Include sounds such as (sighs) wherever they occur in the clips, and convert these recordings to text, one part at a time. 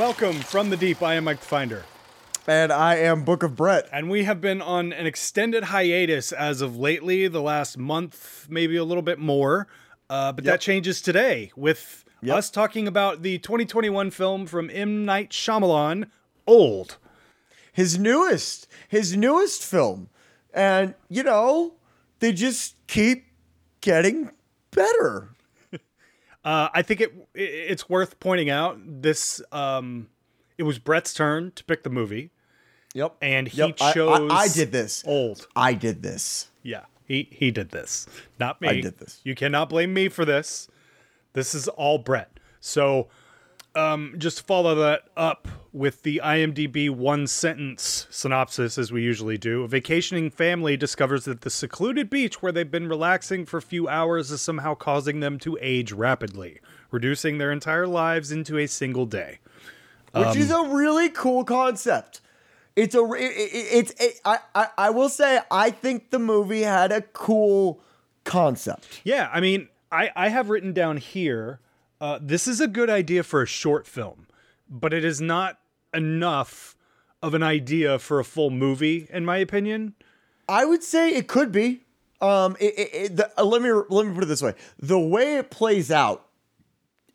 welcome from the deep. I am Mike the Finder. And I am Book of Brett. And we have been on an extended hiatus as of lately, the last month, maybe a little bit more. Uh, but yep. that changes today with yep. us talking about the 2021 film from M. Night Shyamalan, Old. His newest, his newest film. And, you know, they just keep getting better. Uh, I think it it's worth pointing out this um, it was Brett's turn to pick the movie. Yep. And he yep. chose I, I, I, did this. Old. I did this. Yeah. He he did this. Not me. I did this. You cannot blame me for this. This is all Brett. So um, just follow that up with the IMDb one sentence synopsis, as we usually do. A vacationing family discovers that the secluded beach where they've been relaxing for a few hours is somehow causing them to age rapidly, reducing their entire lives into a single day. Which um, is a really cool concept. It's a it, it, it's it, I, I I will say I think the movie had a cool concept. Yeah, I mean, I I have written down here uh, this is a good idea for a short film, but it is not enough of an idea for a full movie, in my opinion. I would say it could be. Um, it, it, it, the, uh, let me let me put it this way: the way it plays out,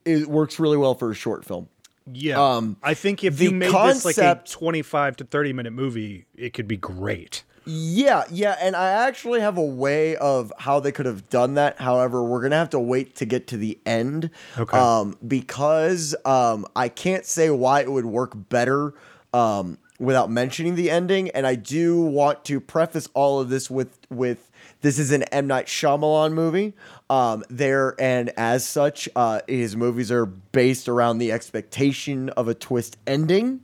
it works really well for a short film. Yeah, um, I think if you made concept, this like a twenty-five to thirty-minute movie, it could be great. Yeah, yeah, and I actually have a way of how they could have done that. However, we're gonna have to wait to get to the end, okay? Um, because um, I can't say why it would work better um, without mentioning the ending, and I do want to preface all of this with with this is an M Night Shyamalan movie. Um, there and as such, uh, his movies are based around the expectation of a twist ending.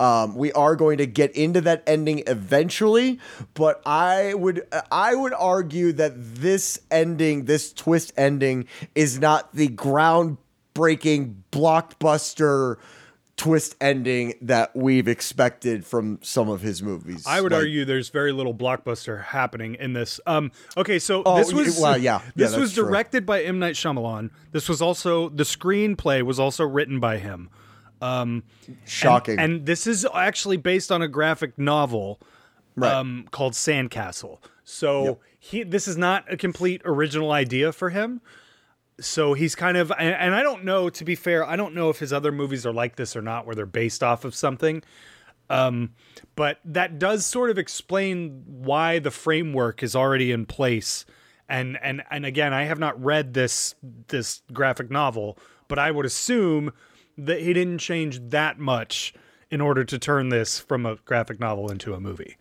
Um, we are going to get into that ending eventually, but I would I would argue that this ending, this twist ending, is not the groundbreaking blockbuster twist ending that we've expected from some of his movies. I would like, argue there's very little blockbuster happening in this. Um, okay, so oh, this was well, yeah, (laughs) this yeah, was directed true. by M Night Shyamalan. This was also the screenplay was also written by him. Um, Shocking. And, and, this is actually based on a graphic novel right. um, called Sandcastle. So yep. he this is not a complete original idea for him. So he's kind of and, and I don't know to be fair, I don't know if his other movies are like this or not where they're based off of something. Um, but that does sort of explain why the framework is already in place. And and and again, I have not read this this graphic novel, but I would assume that he didn't change that much in order to turn this from a graphic novel into a movie.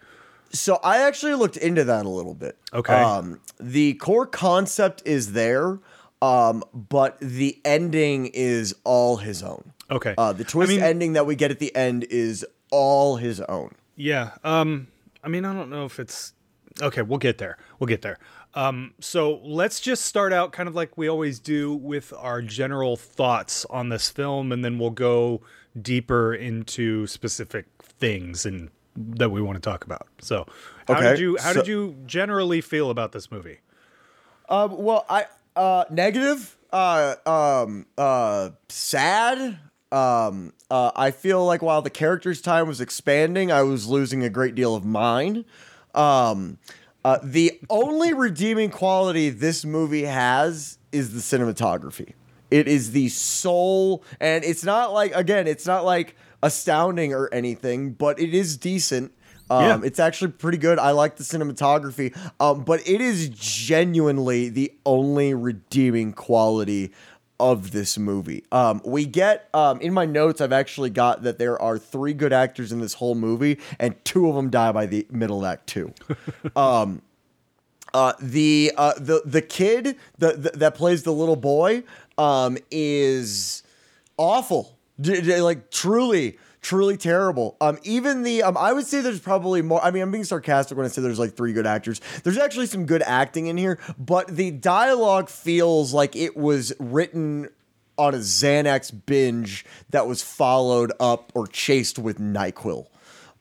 So I actually looked into that a little bit. Okay. Um, the core concept is there, um, but the ending is all his own. Okay. Uh, the twist I mean, ending that we get at the end is all his own. Yeah. Um, I mean, I don't know if it's okay. We'll get there. We'll get there. Um, so let's just start out kind of like we always do with our general thoughts on this film, and then we'll go deeper into specific things and that we want to talk about. So, how okay. did you how so, did you generally feel about this movie? Um, well, I uh, negative, uh, um, uh, sad. Um, uh, I feel like while the character's time was expanding, I was losing a great deal of mine. Um, uh, the only redeeming quality this movie has is the cinematography. It is the sole, and it's not like again, it's not like astounding or anything, but it is decent. Um, yeah. It's actually pretty good. I like the cinematography, um, but it is genuinely the only redeeming quality of this movie. Um, we get um, in my notes, I've actually got that there are three good actors in this whole movie, and two of them die by the middle of act two. (laughs) um, uh, the uh, the the kid the, the, that plays the little boy um, is awful, D- d- like truly truly terrible. Um, even the um, I would say there's probably more. I mean, I'm being sarcastic when I say there's like three good actors. There's actually some good acting in here, but the dialogue feels like it was written on a Xanax binge that was followed up or chased with Nyquil.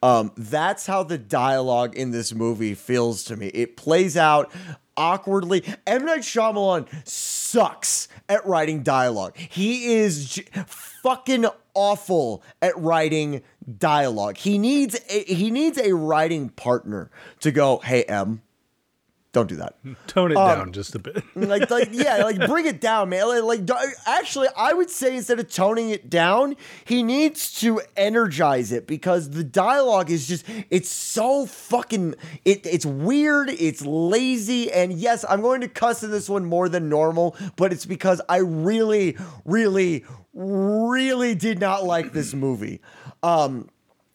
Um, that's how the dialogue in this movie feels to me. It plays out awkwardly. M Night Shyamalan sucks at writing dialogue. He is j- fucking awful at writing dialogue. He needs a, he needs a writing partner to go, "Hey M, don't do that. (laughs) Tone it um, down just a bit. (laughs) like, like, yeah, like bring it down, man. Like, like, actually, I would say instead of toning it down, he needs to energize it because the dialogue is just, it's so fucking, it, it's weird, it's lazy, and yes, I'm going to cuss in this one more than normal, but it's because I really, really, really did not like this movie. Um,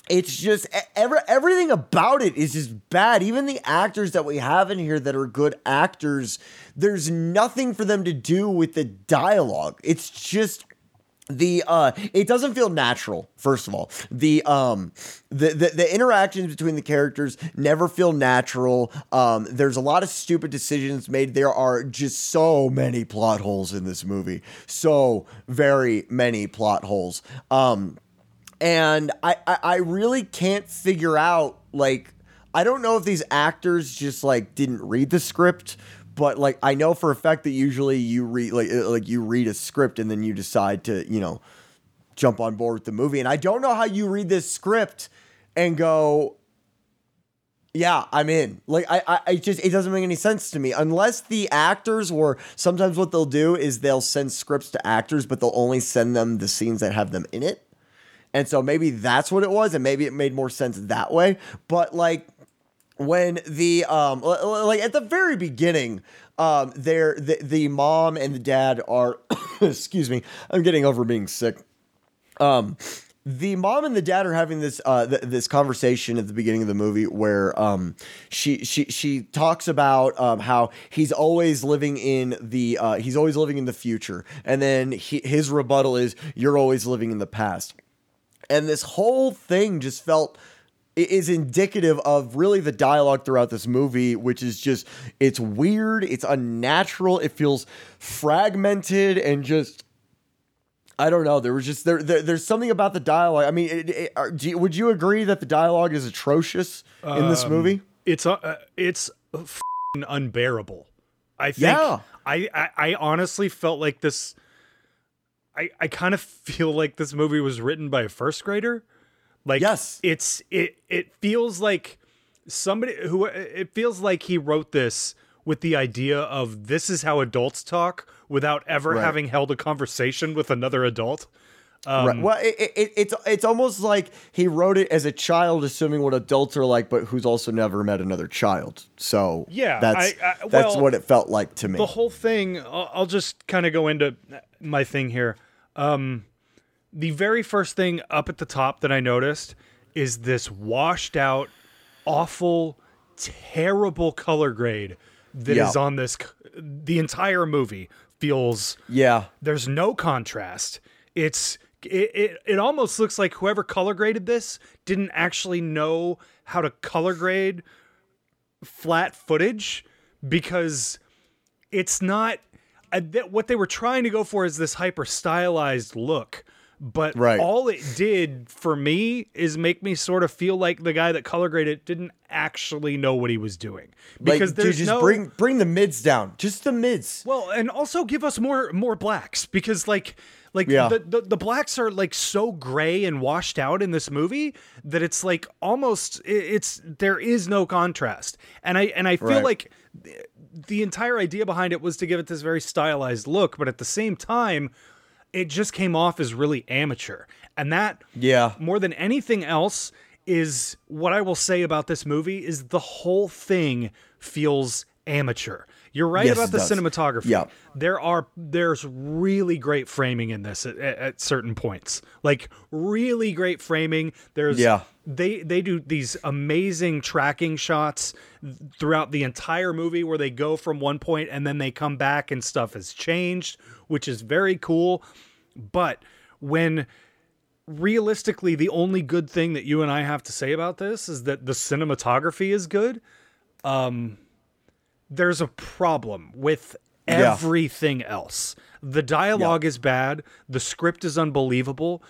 it's just every, everything about it is just bad. Even the actors that we have in here that are good actors, there's nothing for them to do with the dialogue. It's just the uh it doesn't feel natural first of all. The um the, the the interactions between the characters never feel natural. Um there's a lot of stupid decisions made. There are just so many plot holes in this movie. So very many plot holes. Um and I, I, I really can't figure out like I don't know if these actors just like didn't read the script, but like I know for a fact that usually you read like uh, like you read a script and then you decide to you know jump on board with the movie, and I don't know how you read this script and go. Yeah, I'm in. Like I, I, just it doesn't make any sense to me unless the actors or sometimes what they'll do is they'll send scripts to actors, but they'll only send them the scenes that have them in it. And so maybe that's what it was, and maybe it made more sense that way. But like when the um like at the very beginning, um there the, the mom and the dad are (coughs) excuse me, I'm getting over being sick. Um the mom and the dad are having this uh th- this conversation at the beginning of the movie where um she she she talks about um how he's always living in the uh he's always living in the future and then he, his rebuttal is you're always living in the past and this whole thing just felt is indicative of really the dialogue throughout this movie, which is just it's weird, it's unnatural, it feels fragmented and just I don't know. There was just there, there there's something about the dialogue. I mean, it, it, are, you, would you agree that the dialogue is atrocious in this um, movie? It's uh, it's unbearable. I think. Yeah. I, I I honestly felt like this I, I kind of feel like this movie was written by a first grader. Like yes, it's it it feels like somebody who it feels like he wrote this with the idea of this is how adults talk without ever right. having held a conversation with another adult. Um, right. Well, it, it, it's it's almost like he wrote it as a child, assuming what adults are like, but who's also never met another child. So yeah, that's I, I, that's what it felt like to me. The whole thing. I'll, I'll just kind of go into my thing here. Um, the very first thing up at the top that I noticed is this washed out, awful, terrible color grade that yeah. is on this. The entire movie feels yeah. There's no contrast. It's it, it, it almost looks like whoever color graded this didn't actually know how to color grade flat footage because it's not uh, th- what they were trying to go for is this hyper stylized look. But right. all it did for me is make me sort of feel like the guy that color graded didn't actually know what he was doing. Because like, there's dude, just no bring bring the mids down, just the mids. Well, and also give us more more blacks because like like yeah. the, the, the blacks are like so gray and washed out in this movie that it's like almost it's there is no contrast. And I and I feel right. like the entire idea behind it was to give it this very stylized look, but at the same time, it just came off as really amateur. And that, yeah, more than anything else, is what I will say about this movie is the whole thing feels amateur. You're right yes, about the does. cinematography. Yeah. There are there's really great framing in this at, at, certain points. Like really great framing. There's yeah. They they do these amazing tracking shots throughout the entire movie where they go from one point and then they come back and stuff has changed, which is very cool. But when realistically the only good thing that you and I have to say about this is that the cinematography is good. Um there's a problem with everything yeah. else. The dialogue yeah. is bad, the script is unbelievable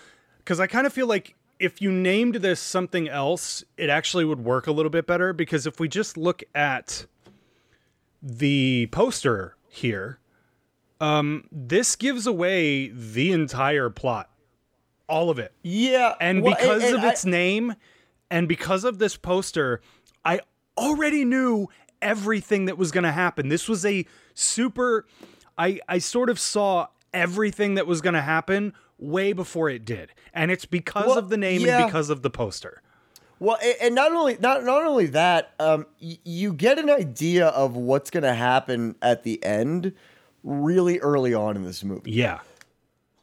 cuz I kind of feel like if you named this something else, it actually would work a little bit better because if we just look at the poster here, um, this gives away the entire plot all of it. Yeah, And well, because and of I- its name and because of this poster, I already knew everything that was going to happen. This was a super I I sort of saw everything that was going to happen way before it did. And it's because Well, of the name yeah. and because of the poster. Well, and not only not not only that, um, y- you get an idea of what's going to happen at the end really early on in this movie. Yeah.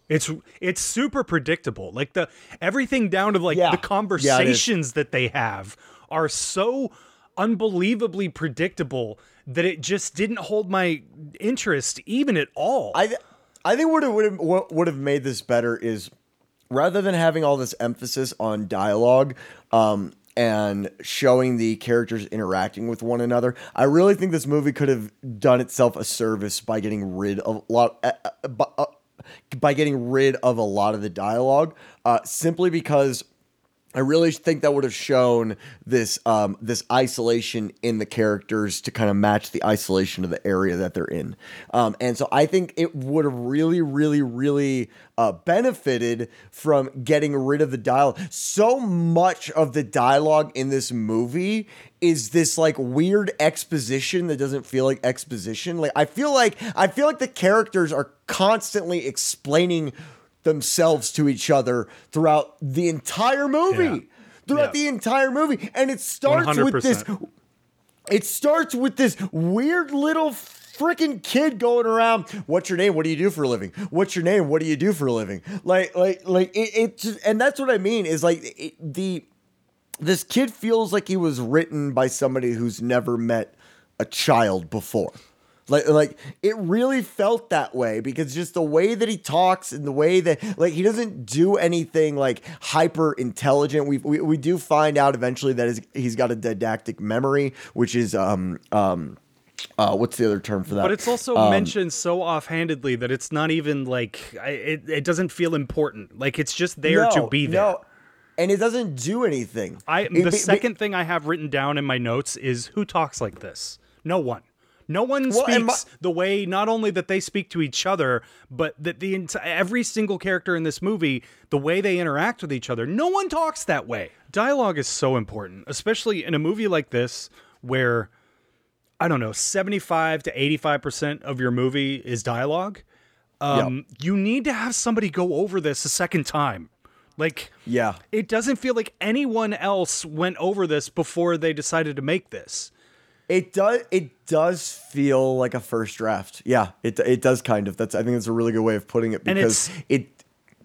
It's it's super predictable. Like the everything down to like Yeah. the Yeah, conversations that they have are so unbelievably predictable that it just didn't hold my interest even at all. I I think what would have what would have made this better is rather than having all this emphasis on dialogue um, and showing the characters interacting with one another, I really think this movie could have done itself a service by getting rid of a lot. Uh, uh, uh, by getting rid of a lot of the dialogue, uh, simply because I really think that would have shown this um, this isolation in the characters to kind of match the isolation of the area that they're in, um, and so I think it would have really, really, really uh, benefited from getting rid of the dialogue. So much of the dialogue in this movie is this like weird exposition that doesn't feel like exposition. Like I feel like I feel like the characters are constantly explaining themselves to each other throughout the entire movie. Yeah. Throughout Yeah. the entire movie. And it starts with this it starts with this weird little freaking kid going around what's your name what do you do for a living what's your name what do you do for a living like like like it, it just, and that's what i mean is like it, the this kid feels like he was written by somebody who's never met a child before like like it really felt that way because just the way that he talks and the way that like he doesn't do anything like hyper intelligent we we, we do find out eventually that he's got a didactic memory which is um um uh what's the other term for that but it's also Um, mentioned so offhandedly that it's not even like I, it, it doesn't feel important. Like it's just there to be there. no, and it doesn't do anything I the second thing I have written down in my notes is who talks like this? No one. No one Well, speaks the way not only that they speak to each other, but that the every single character in this movie, the way they interact with each other, no one talks that way. Dialogue is so important, especially in a movie like this where I don't know, 75 to 85% of your movie is dialogue. Um, you need to have somebody go over this a second time. Like yeah it doesn't feel like anyone else went over this before they decided to make this. It does. It does feel like a first draft. Yeah, it it does kind of. That's. I think that's a really good way of putting it because it.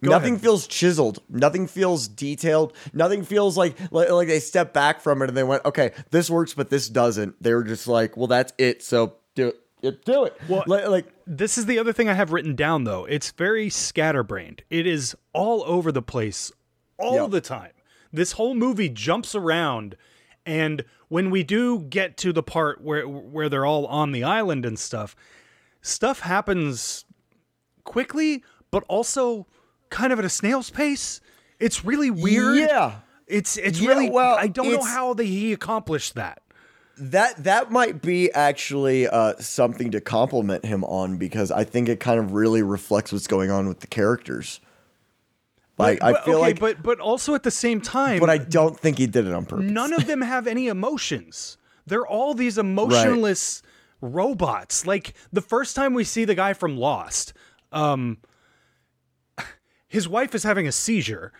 Go Nothing ahead. feels chiseled. Nothing feels detailed. Nothing feels like, like like they stepped back from it and they went, okay, this works, but this doesn't. They were just like, well, that's it. So do it. Do it. Well- like, like This is the other thing I have written down though. It's very scatterbrained. It is all over the place all Yeah. the time. This whole movie jumps around and when we do get to the part where where they're all on the island and stuff, stuff happens quickly but also kind of at a snail's pace. It's really weird. yeah. It's it's Yeah, really well, I don't know how they, he accomplished that. That that might be actually uh, something to compliment him on because I think it kind of really reflects what's going on with the characters. Like But- I feel okay, like, but but also at the same time, but I don't think he did it on purpose. none of them have any emotions. They're all these emotionless robots. Like the first time we see the guy from Lost, um, his wife is having a seizure,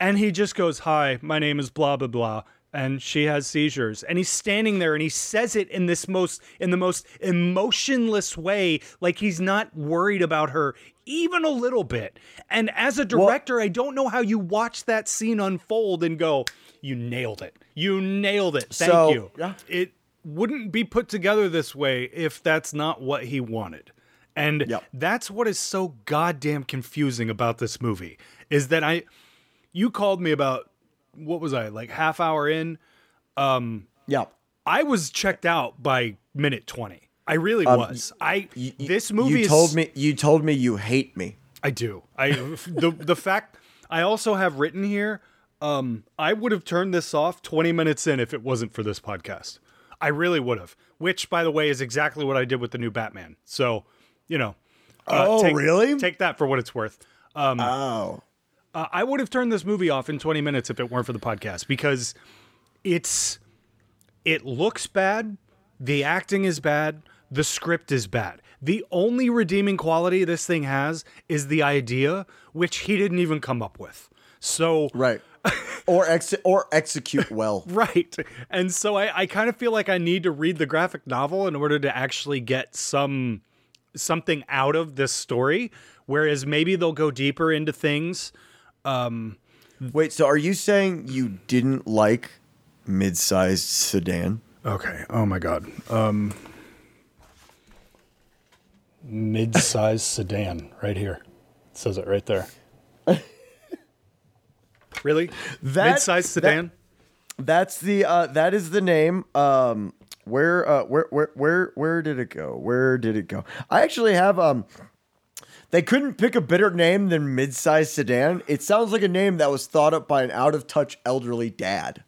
and he just goes, "Hi, my name is blah blah blah." And she has seizures, and he's standing there, and he says it in this most, in the most emotionless way, like he's not worried about her even a little bit. And as a director, I don't know how you watch that scene unfold and go, "You nailed it! You nailed it! Thank So, you." yeah. It wouldn't be put together this way if that's not what he wanted. And Yep. that's what is so goddamn confusing about this movie is that I you called me about what was I like half hour in Um, Yeah. I was checked out by minute 20 I really was I this movie Um, You is told me you told me you hate me. I do. I the the fact I also have written here. Um, I would have turned this off 20 minutes in if it wasn't for this podcast. I really would have. Which, by the way, is exactly what I did with the new Batman. So, you know. uh, Oh, take- really? Take that for what it's worth. Um, Oh. Uh, I would have turned this movie off in 20 minutes if it weren't for the podcast because it's it looks bad, the acting is bad, the script is bad. The only redeeming quality this thing has is the idea, which he didn't even come up with. So right. (laughs) or ex- or execute well. (laughs) right. And so I, I kind of feel like I need to read the graphic novel in order to actually get some something out of this story. Whereas maybe they'll go deeper into things. Um, Wait, so are you saying you didn't like mid-sized sedan? okay. Oh my god. Um, mid-sized sedan, right here. It says it right there. (laughs) really? That- mid-sized sedan. That's the uh that is the name. Um where uh where where where where did it go? Where did it go? I actually have um they couldn't pick a better name than mid-sized sedan. It sounds like a name that was thought up by an out-of-touch elderly dad.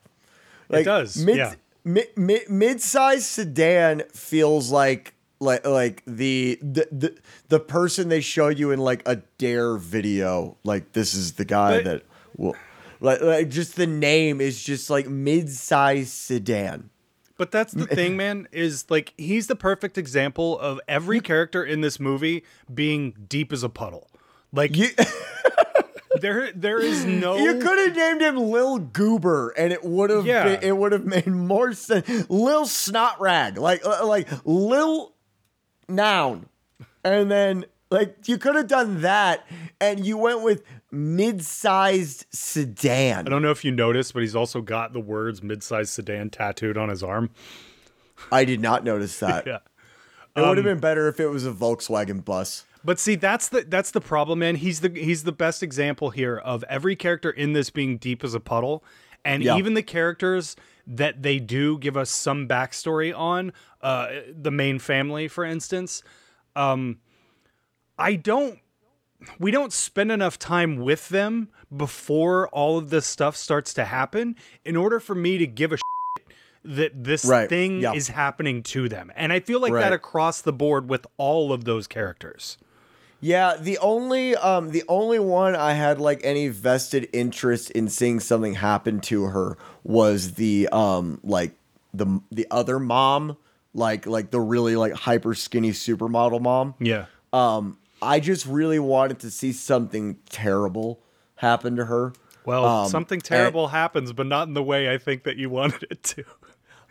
Like, does, Mid, yeah. Mid, mid, sedan feels like like like the, the the the person they show you in like a dare video. Like this is the guy But- that will like, like just the name is just like mid-sized sedan. But that's the thing, man, is like he's the perfect example of every character in this movie being deep as a puddle. Like You (laughs) there there is no you could have named him Lil Goober and it would have Yeah. it would have made more sense. Lil Snotrag. Like uh, like Lil Noun, and then like you could have done that, and you went with mid-sized sedan. I don't know if you noticed, but he's also got the words mid-sized sedan tattooed on his arm. I did not notice (laughs) that. Yeah. It would have been better if it was a Volkswagen bus. But see, that's the that's the problem, man. He's the he's the best example here of every character in this being deep as a puddle, and Yeah. even the characters that they do give us some backstory on, uh, the main family, for instance. Um, I don't. We don't spend enough time with them before all of this stuff starts to happen in order for me to give a shit that this Right, thing yeah. is happening to them. And I feel like Right. that across the board with all of those characters. Yeah, the only um the only one I had like any vested interest in seeing something happen to her was the um like the the other mom, like like the really like hyper skinny supermodel mom. Yeah. Um I just really wanted to see something terrible happen to her. Well, Um, something terrible happens, but not in the way I think that you (laughs) wanted it to.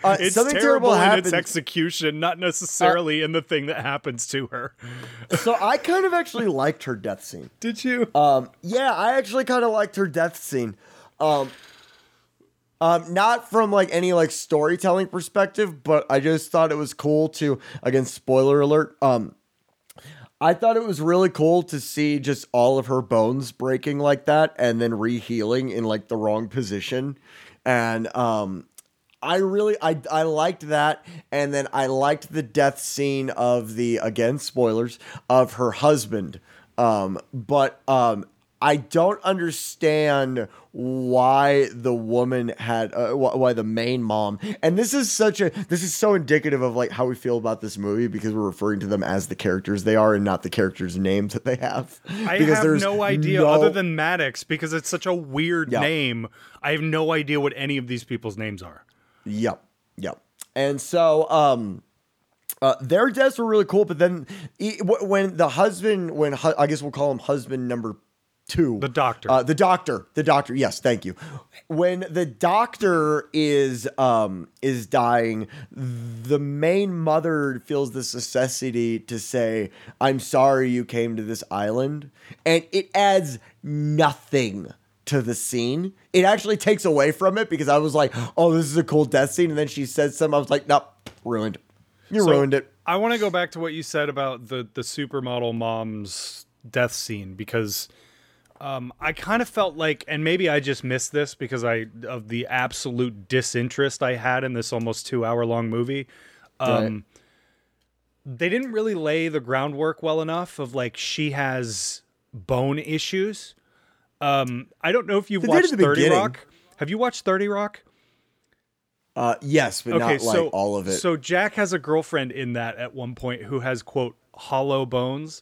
Uh, It's something terrible, terrible in happens. its execution, not necessarily in the thing that happens to her. (laughs) so I kind of actually liked her death scene. Did you? Um, yeah, I actually kind of liked her death scene. Um, um, not from like any like storytelling perspective, but I just thought it was cool to again spoiler alert. Um, I thought it was really cool to see just all of her bones breaking like that and then rehealing in like the wrong position, and um, I really I I liked that, and then I liked the death scene of the again spoilers of her husband. Um, but um, I don't understand why the woman had uh, why the main mom, and this is such a this is so indicative of like how we feel about this movie because we're referring to them as the characters they are and not the characters' names that they have. I because have no idea no- other than Maddox because it's such a weird Yeah. name. I have no idea what any of these people's names are. Yep. Yep. And so um uh, their deaths were really cool, but then e- wh- when the husband, when hu- I guess we'll call him husband number two, The doctor. uh, the doctor, the doctor. Yes, thank you. When the doctor is um is dying, the main mother feels this necessity to say, "I'm sorry you came to this island," and it adds nothing to the scene. It actually takes away from it because I was like, "Oh, this is a cool death scene," and then she says something. I was like, "Nope, ruined. You So, ruined it." I want to go back to what you said about the the supermodel mom's death scene because um, I kind of felt like, and maybe I just missed this because I of the absolute disinterest I had in this almost two hour long movie. Um, Right. They didn't really lay the groundwork well enough of like she has bone issues. Um, I don't know if you've They watched Thirty beginning. Rock. Have you watched Thirty Rock? Uh, yes, but not like all of it. So Jack has a girlfriend in that at one point who has quote hollow bones.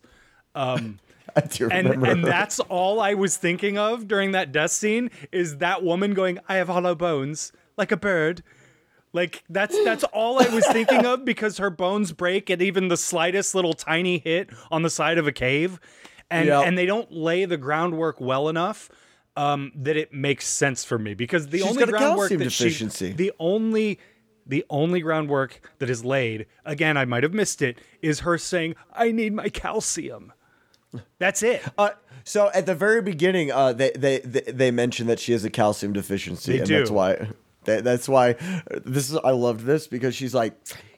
Um, (laughs) and remember. and that's all I was thinking of during that death scene is that woman going, "I have hollow bones like a bird." Like that's that's all I was thinking of (laughs) because her bones break at even the slightest little tiny hit on the side of a cave, and Yep. and they don't lay the groundwork well enough um, that it makes sense for me because the She's only groundwork that deficiency. she the only the only groundwork that is laid again I might have missed it is her saying I need my calcium. That's it. Uh, so at the very beginning, uh, they, they they they mentioned that she has a calcium deficiency, They and do. that's why that, that's why this is. I loved this because she's like,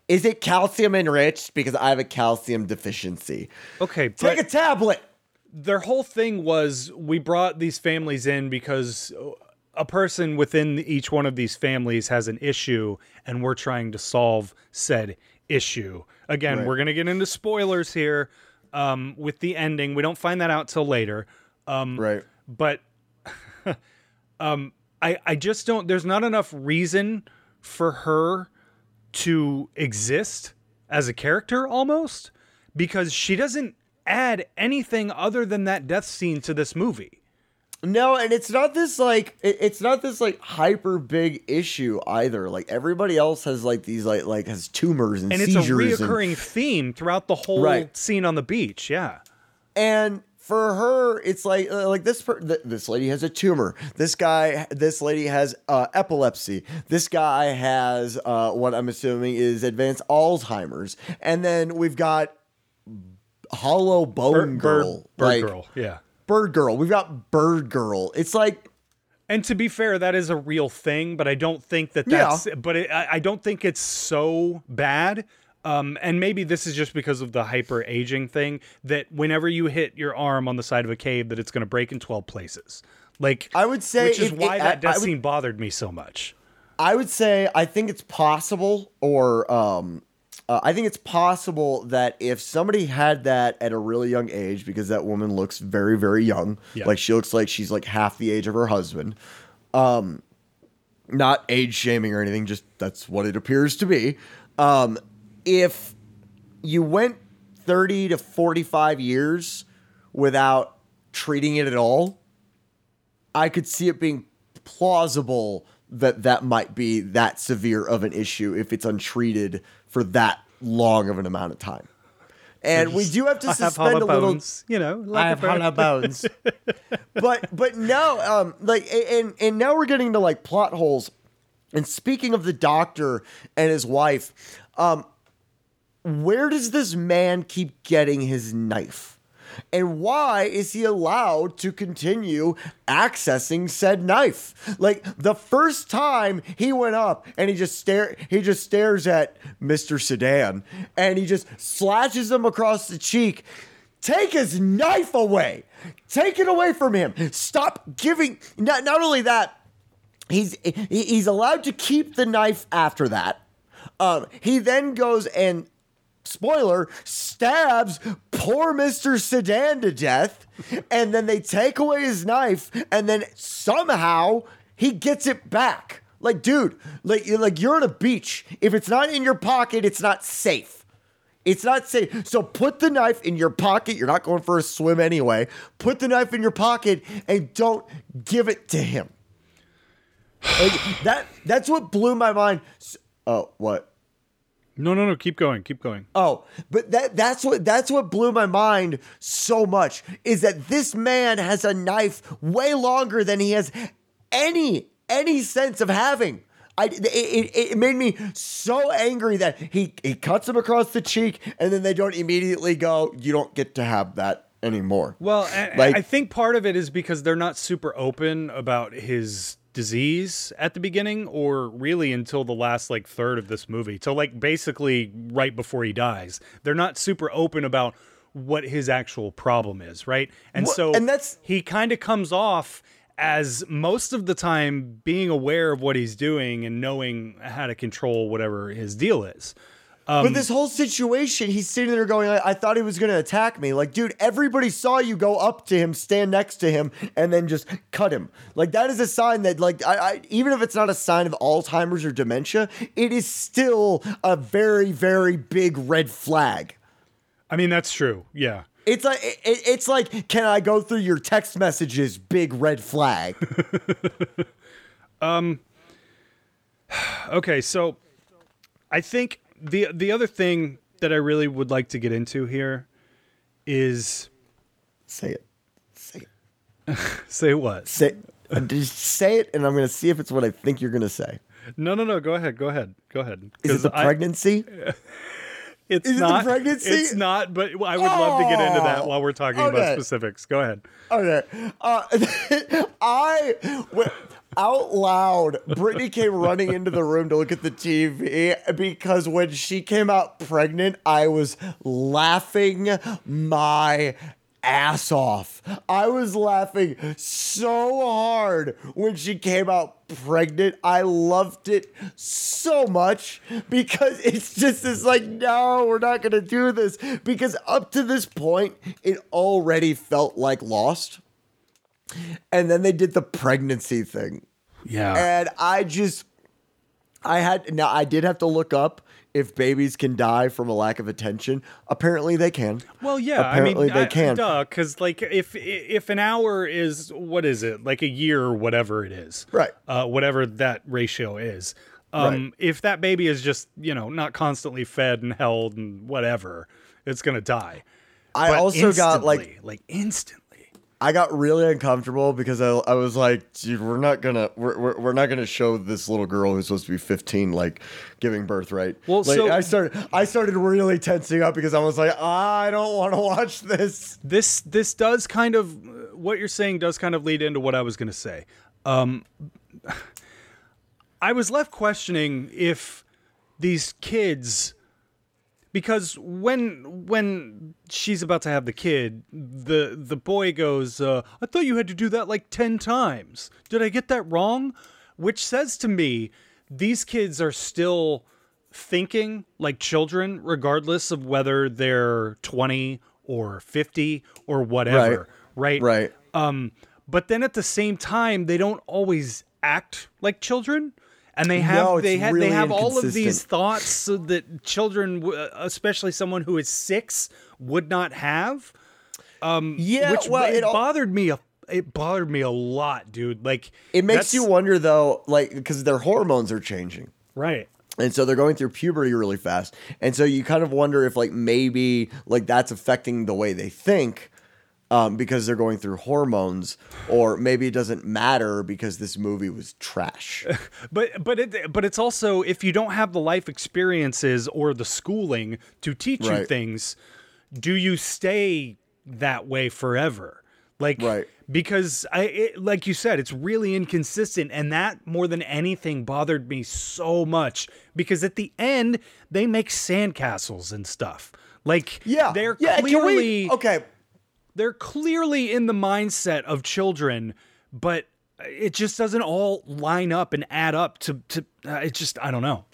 "Is it calcium enriched? Because I have a calcium deficiency. Okay, Take a tablet." their whole thing was we brought these families in because a person within each one of these families has an issue and we're trying to solve said issue. Again, Right. we're going to get into spoilers here um, with the ending. We don't find that out till later. Um, Right. but (laughs) um I I just don't there's not enough reason for her to exist as a character almost because she doesn't add anything other than that death scene to this movie. No, and it's not this like it- it's not this like hyper big issue either. Like everybody else has like these like like has tumors and, seizures. And it's a seizures and- reoccurring theme throughout the whole Right. scene on the beach. Yeah. and for her it's like uh, like this per- th- this lady has a tumor this guy this lady has uh, epilepsy this guy has uh, what i'm assuming is advanced alzheimer's and then we've got hollow bone Bird, girl bird, bird like, girl. Yeah. Bird girl we've got bird girl it's like And to be fair, that is a real thing, but I don't think that Yeah. that's. But it, I I don't think it's so bad. Um, and maybe this is just because of the hyper aging thing that whenever you hit your arm on the side of a cave, that it's going to break in twelve places. Like I would say which is it- why it- that I- death I would- scene bothered me so much. I would say I think it's possible, or um, uh, I think it's possible that if somebody had that at a really young age, because that woman looks very, very young, Yeah. like she looks like she's like half the age of her husband. Um, not age shaming or anything, just that's what it appears to be. Um, if you went thirty to forty-five years without treating it at all, I could see it being plausible that that might be that severe of an issue if it's untreated for that long of an amount of time. And we do have to I have suspend a little. bones, you know. Like a bird. bones. (laughs) but but now um like and and now we're getting to like plot holes. And speaking of the doctor and his wife, um where does this man keep getting his knife? And why is he allowed to continue accessing said knife? Like the first time he went up and he just stare he just stares at Mr. Sedan and he just slashes him across the cheek. Take his knife away. Take it away from him. Stop giving not, not only that, he's he's allowed to keep the knife after that. Um, he then goes and spoiler stabs poor Mr. Sedan to death, and then they take away his knife, and then somehow he gets it back. Like, dude, like like you're on a beach. If it's not in your pocket, it's not safe. It's not safe. So put the knife in your pocket. You're not going for a swim anyway. Put the knife in your pocket and don't give it to him. Like, that that's what blew my mind. Oh, what? No, no, no. Keep going. Keep going. Oh, but that that's what that's what blew my mind so much is that this man has a knife way longer than he has any any sense of having. I it, it, it made me so angry that he he cuts him across the cheek and then they don't immediately go you don't get to have that anymore. Well, Like- I think part of it is because they're not super open about his disease at the beginning or really until the last like third of this movie. So like basically right before he dies. They're not super open about what his actual problem is, right? And Well, so and that's- he kind of comes off as most of the time being aware of what he's doing and knowing how to control whatever his deal is. But this whole situation, he's sitting there going, I, I thought he was going to attack me. Like, dude, everybody saw you go up to him, stand next to him, and then just cut him. Like, that is a sign that, like, I, I, even if it's not a sign of Alzheimer's or dementia, it is still a very, very big red flag. I mean, that's true. Yeah. It's like it, it's like, can I go through your text messages? Big red flag. (laughs) Um. (sighs) Okay, so I think the the other thing that I really would like to get into here is say it. Say it. (laughs) say what? Say just say it, and I'm gonna see if it's what I think you're gonna say. No, no, no. Go ahead. Go ahead. Go ahead. Is it the I- pregnancy? (laughs) It's Is it not pregnancy? It's not. But I would love to get into that Oh, while we're talking okay. about specifics. Go ahead. Okay. Uh, (laughs) I out loud, Brittany came running into the room to look at the TV because when she came out pregnant, I was laughing my ass off. I was laughing so hard when she came out pregnant. I loved it so much because it's just this like, no, we're not going to do this. Because up to this point, it already felt like Lost. And then they did the pregnancy thing. Yeah. And I just, I had, now I did have to look up if babies can die from a lack of attention. Apparently they can. Well, yeah, Apparently I mean, they can. duh, because like if if an hour is what is it, like a year or whatever it is, Right. Uh, whatever that ratio is. Um, Right. if that baby is just you know not constantly fed and held and whatever, it's gonna die. I But also got like like instantly. I got really uncomfortable because I, I was like, dude, we're not gonna we're, we're, we're not gonna show this little girl who's supposed to be 15 like giving birth, right? Well, like, so- I started I started really tensing up because I was like, I don't want to watch this. This this does kind of what you're saying does kind of lead into what I was gonna say. Um, I was left questioning if these kids because when when she's about to have the kid the the boy goes uh, i thought you had to do that like 10 times. Did i get that wrong? Which says to me these kids are still thinking like children regardless of whether they're 20 or 50 or whatever right? Right. um, but then at the same time, they don't always act like children, and they have No, they have really they have all of these thoughts so that children, uh, especially someone who is six, would not have. Yeah, which well, it, it, all, bothered me. A, it bothered me a lot, dude. Like it makes you wonder though, like because their hormones are changing. right. And so they're going through puberty really fast. And so you kind of wonder if like maybe like that's affecting the way they think um, because they're going through hormones or maybe it doesn't matter because this movie was trash. (laughs) But but it but it's also if you don't have the life experiences or the schooling to teach you things, do you stay that way forever? Like Right. because I it, like you said, it's really inconsistent, and that more than anything bothered me so much because at the end they make sandcastles and stuff. Like yeah. they're yeah, we- clearly okay. They're clearly in the mindset of children, but it just doesn't all line up and add up to to. Uh, it's just I don't know.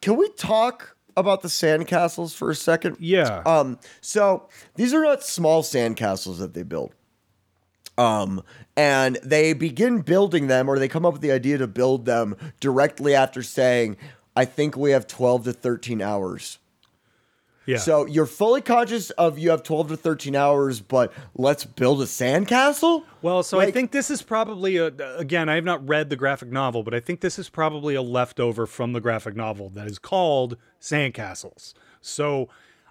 Can we talk about the sandcastles for a second? Yeah. Um, so these are not small sandcastles that they build. Um, and they begin building them, or they come up with the idea to build them directly after saying, I think we have 12 to 13 hours. Yeah. So you're fully conscious of you have 12 to 13 hours, but let's build a sandcastle? well, so I think this is probably a again. I have not read the graphic novel, but I think this is probably a leftover from the graphic novel that is called Sandcastles. So.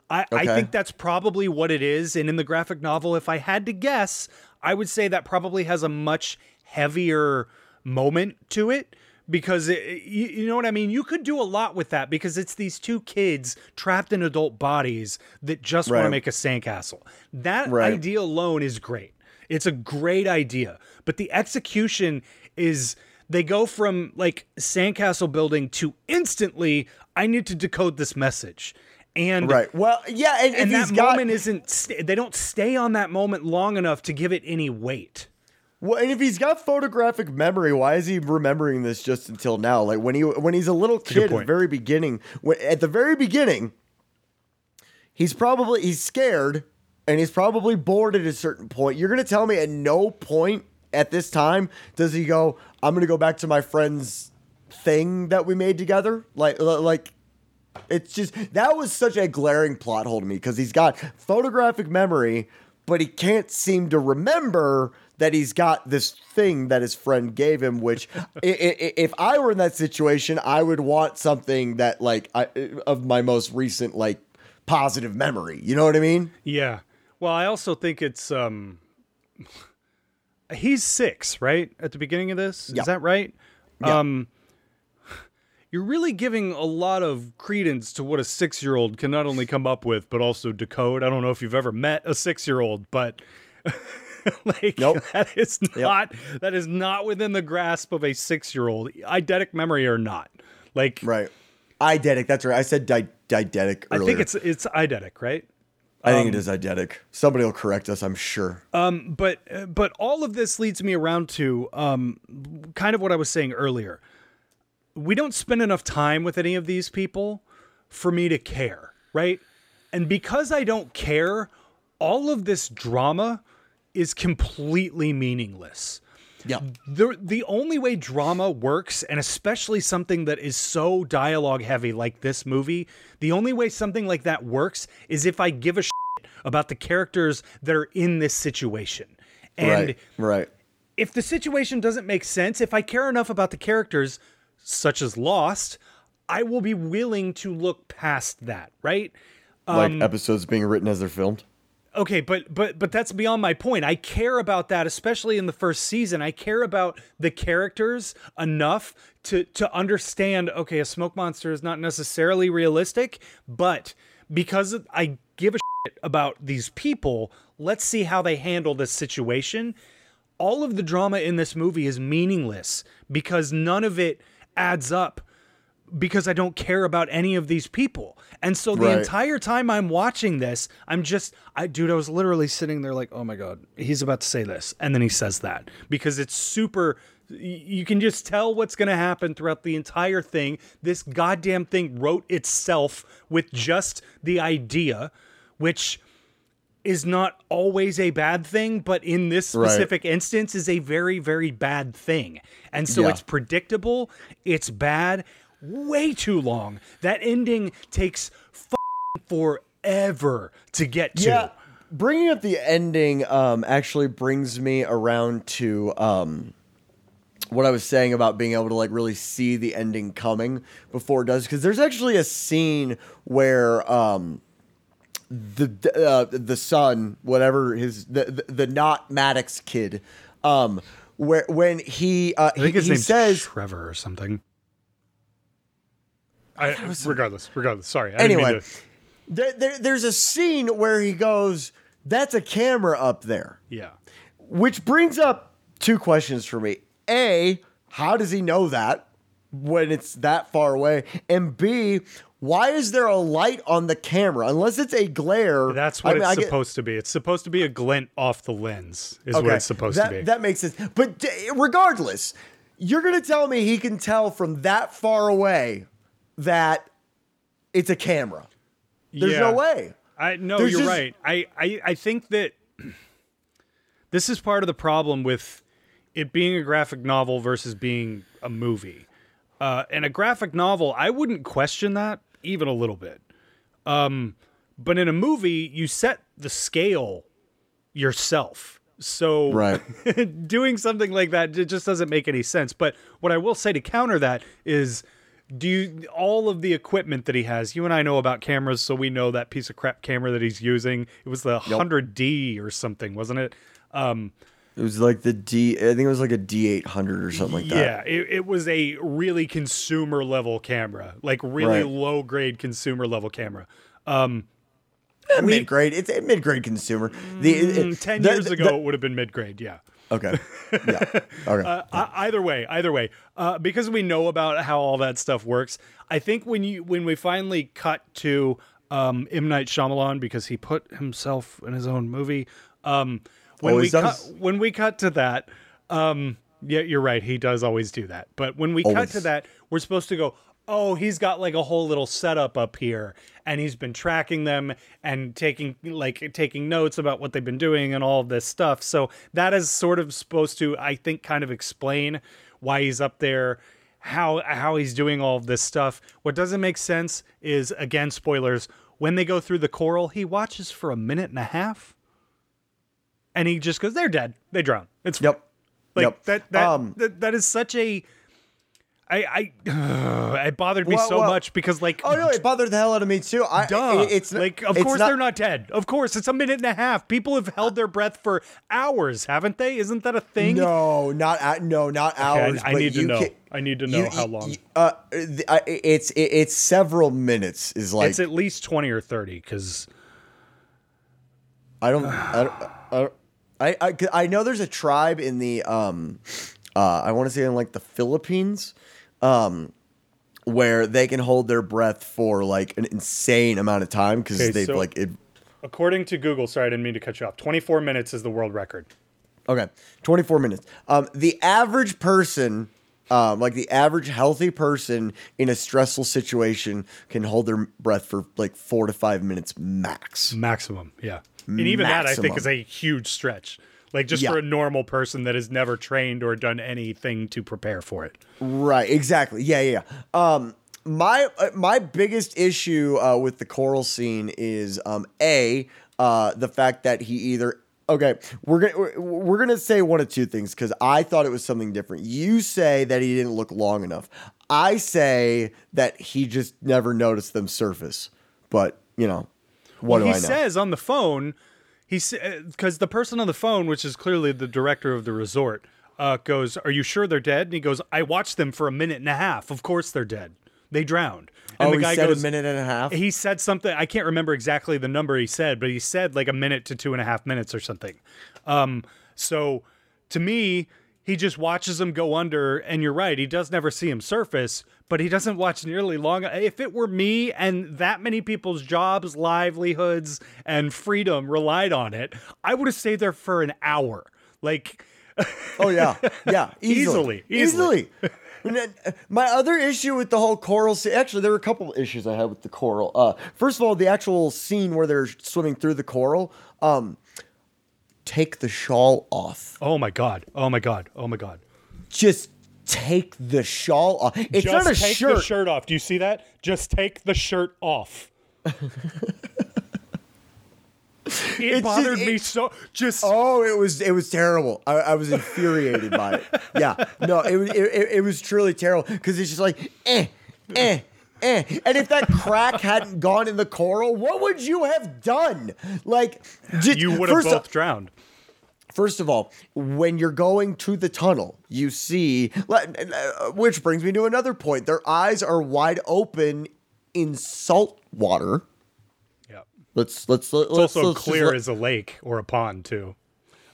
I, I think that's probably what it is. And in the graphic novel, if I had to guess, I would say that probably has a much heavier moment to it because it, you, you know what I mean? You could do a lot with that because it's these two kids trapped in adult bodies that just want to make a sandcastle. That Right. idea alone is great. It's a great idea, but the execution is they go from like sandcastle building to instantly I need to decode this message. And Right. Well, yeah, and, and that got, moment isn't st- they don't stay on that moment long enough to give it any weight. Well, and if he's got photographic memory, why is he remembering this just until now? Like when he when he's a little kid at the very beginning, when, at the very beginning, he's probably he's scared and he's probably bored at a certain point. You're gonna tell me at no point at this time does he go, "I'm gonna go back to my friend's thing that we made together"? Like like It's just that was such a glaring plot hole to me because he's got photographic memory, but he can't seem to remember that he's got this thing that his friend gave him. Which, (laughs) if I were in that situation, I would want something that like I, of my most recent like positive memory. You know what I mean? Yeah. Well, I also think it's um (laughs) he's 6, right? At the beginning of this? Yeah. Is that right? Yeah. Um (sighs) you're really giving a lot of credence to what a 6-year-old can not only come up with but also decode. I don't know if you've ever met a 6-year-old, but (laughs) (laughs) like Nope. that is not that is not within the grasp of a 6-year-old. Eidetic memory or not. Like Right. Eidetic. That's right. I said di- eidetic I think it's it's eidetic, right? I think it is eidetic. Somebody will correct us. I'm sure. Um, but but all of this leads me around to um, kind of what I was saying earlier. We don't spend enough time with any of these people for me to care, right? And because I don't care, all of this drama is completely meaningless. yeah. The the only way drama works, and especially something that is so dialogue heavy like this movie, the only way something like that works is if I give a shit about the characters that are in this situation. And right. Right. if the situation doesn't make sense, if I care enough about the characters, such as Lost, I will be willing to look past that, right? like Um, episodes being written as they're filmed. Okay, but but but that's beyond my point. I care about that, especially in the first season. I care about the characters enough to to understand. Okay, a smoke monster is not necessarily realistic, but because I give a shit about these people, let's see how they handle this situation. All of the drama in this movie is meaningless because none of it adds up because I don't care about any of these people. And so the Right. entire time I'm watching this, I'm just I dude, I was literally sitting there like, "Oh my god, he's about to say this." And then he says that because it's super you can just tell what's going to happen throughout the entire thing. This goddamn thing wrote itself with just the idea, which is not always a bad thing, but in this Right. specific instance is a very, very bad thing. And so Yeah. it's predictable, it's bad, way too long. That ending takes forever to get to. Yeah. Bringing up the ending um, actually brings me around to um, what I was saying about being able to like really see the ending coming before it does. Because there's actually a scene where um, the uh, the son, whatever his the the, the not Maddox kid, um, where when he uh, I think his he, he name's says Trevor or something. I, regardless, regardless. Sorry. I anyway, to- there, there, there's a scene where he goes, "That's a camera up there." yeah. Which brings up two questions for me. A, how does he know that when it's that far away? And B, why is there a light on the camera? Unless it's a glare. That's what I mean, it's supposed to be. It's supposed to be a glint off the lens, is what it's supposed that, to be. That makes sense. But d- regardless, you're going to tell me he can tell from that far away that it's a camera. There's Yeah. no way. I no, There's you're just- right. I, I I think that (clears throat) this is part of the problem with it being a graphic novel versus being a movie. Uh, and a graphic novel, I wouldn't question that even a little bit. Um, but in a movie, you set the scale yourself. So Right. (laughs) doing something like that it just doesn't make any sense. But what I will say to counter that is do you all of the equipment that he has, you and I know about cameras, so we know that piece of crap camera that he's using. It was the 100D or something, wasn't it? Um, It was like the D, I think it was like a D800 or something like that. yeah, it, it was a really consumer level camera, like really Right. low grade consumer level camera. Um, mid grade. It's a mid grade consumer. The, it- Mm, 10 the- years the- ago, it would have been mid grade, yeah. Okay. (laughs) Yeah. Okay. Uh, e- either way, either way, uh, because we know about how all that stuff works. I think when you when we finally cut to um, M Night Shyamalan because he put himself in his own movie. Um, when Always we does. cut when we cut to that, um, yeah, you're right. He does always do that. But when we cut to that, we're supposed to go. Oh, he's got like a whole little setup up here, and he's been tracking them and taking like taking notes about what they've been doing and all this stuff. So that is sort of supposed to, I think, kind of explain why he's up there. how how he's doing all of this stuff. What doesn't make sense is again spoilers. When they go through the coral, he watches for a minute and a half, and he just goes, "They're dead. They drown. It's Yep. like yep. that. That, Um, that that is such a. I I (sighs) it bothered me Well, so well- much because like Oh no, it bothered the hell out of me too. I, Duh. it- it's like, of it's course not- they're not dead. Of course, it's a minute and a half. People have held their breath for hours, haven't they? Isn't that a thing? No, not at, no, not Okay, hours. I, but need to you know. can- I need to know you- how you- long. Uh, the- I- it's it, it's several minutes. Is like it's at least twenty or thirty. Because I don't I don't, I, don't- I, I, I know there's a tribe in the um uh I want to say in like the Philippines um where they can hold their breath for like an insane amount of time because Okay, they've so- like it according to Google, sorry, I didn't mean to cut you off. Twenty-four minutes is the world record. Okay, 24 minutes. Um, the average person, um, like the average healthy person in a stressful situation, can hold their breath for like four to five minutes max. Maximum, yeah. And even that, I think, is a huge stretch. Like just Yeah. for a normal person that has never trained or done anything to prepare for it. Right, exactly. Yeah, yeah. yeah. Um, my uh, my biggest issue uh, with the coral scene is um, a uh, the fact that he either okay we're gonna we're, we're gonna say one of two things because I thought it was something different. You say that he didn't look long enough. I say that he just never noticed them surface. But you know, what Well, do he I know? says on the phone, he because the person on the phone, which is clearly the director of the resort, uh, goes, "Are you sure they're dead?" And he goes, "I watched them for a minute and a half. Of course they're dead. They drowned." And oh, the he guy said goes, a minute and a half. he said something i can't remember exactly the number he said but he said like a minute to two and a half minutes or something um so to me he just watches them go under and you're right he does never see him surface but he doesn't watch nearly long if it were me and that many people's jobs livelihoods and freedom relied on it i would have stayed there for an hour like Oh yeah, yeah, (laughs) easily, Easily, easily. My other issue with the whole coral scene, actually, there were a couple of issues I had with the coral. Uh, first of all, the actual scene where they're swimming through the coral. Um, take the shawl off. oh my god oh my god oh my god Just take the shawl off. It's just not a take shirt. the shirt off do you see that just take the shirt off (laughs) it It's bothered just- me it- so just Oh, it was it was terrible. I, I was infuriated by it. (laughs) Yeah, no, it was it, it, was truly terrible because it's just like eh, eh, eh. And if that crack hadn't gone in the coral, what would you have done? Like, just, you would have both drowned First of all, when you're going to the tunnel, you see, which brings me to another point. Their eyes are wide open in salt water. yeah Let's let's let's it's also let's clear as a lake or a pond too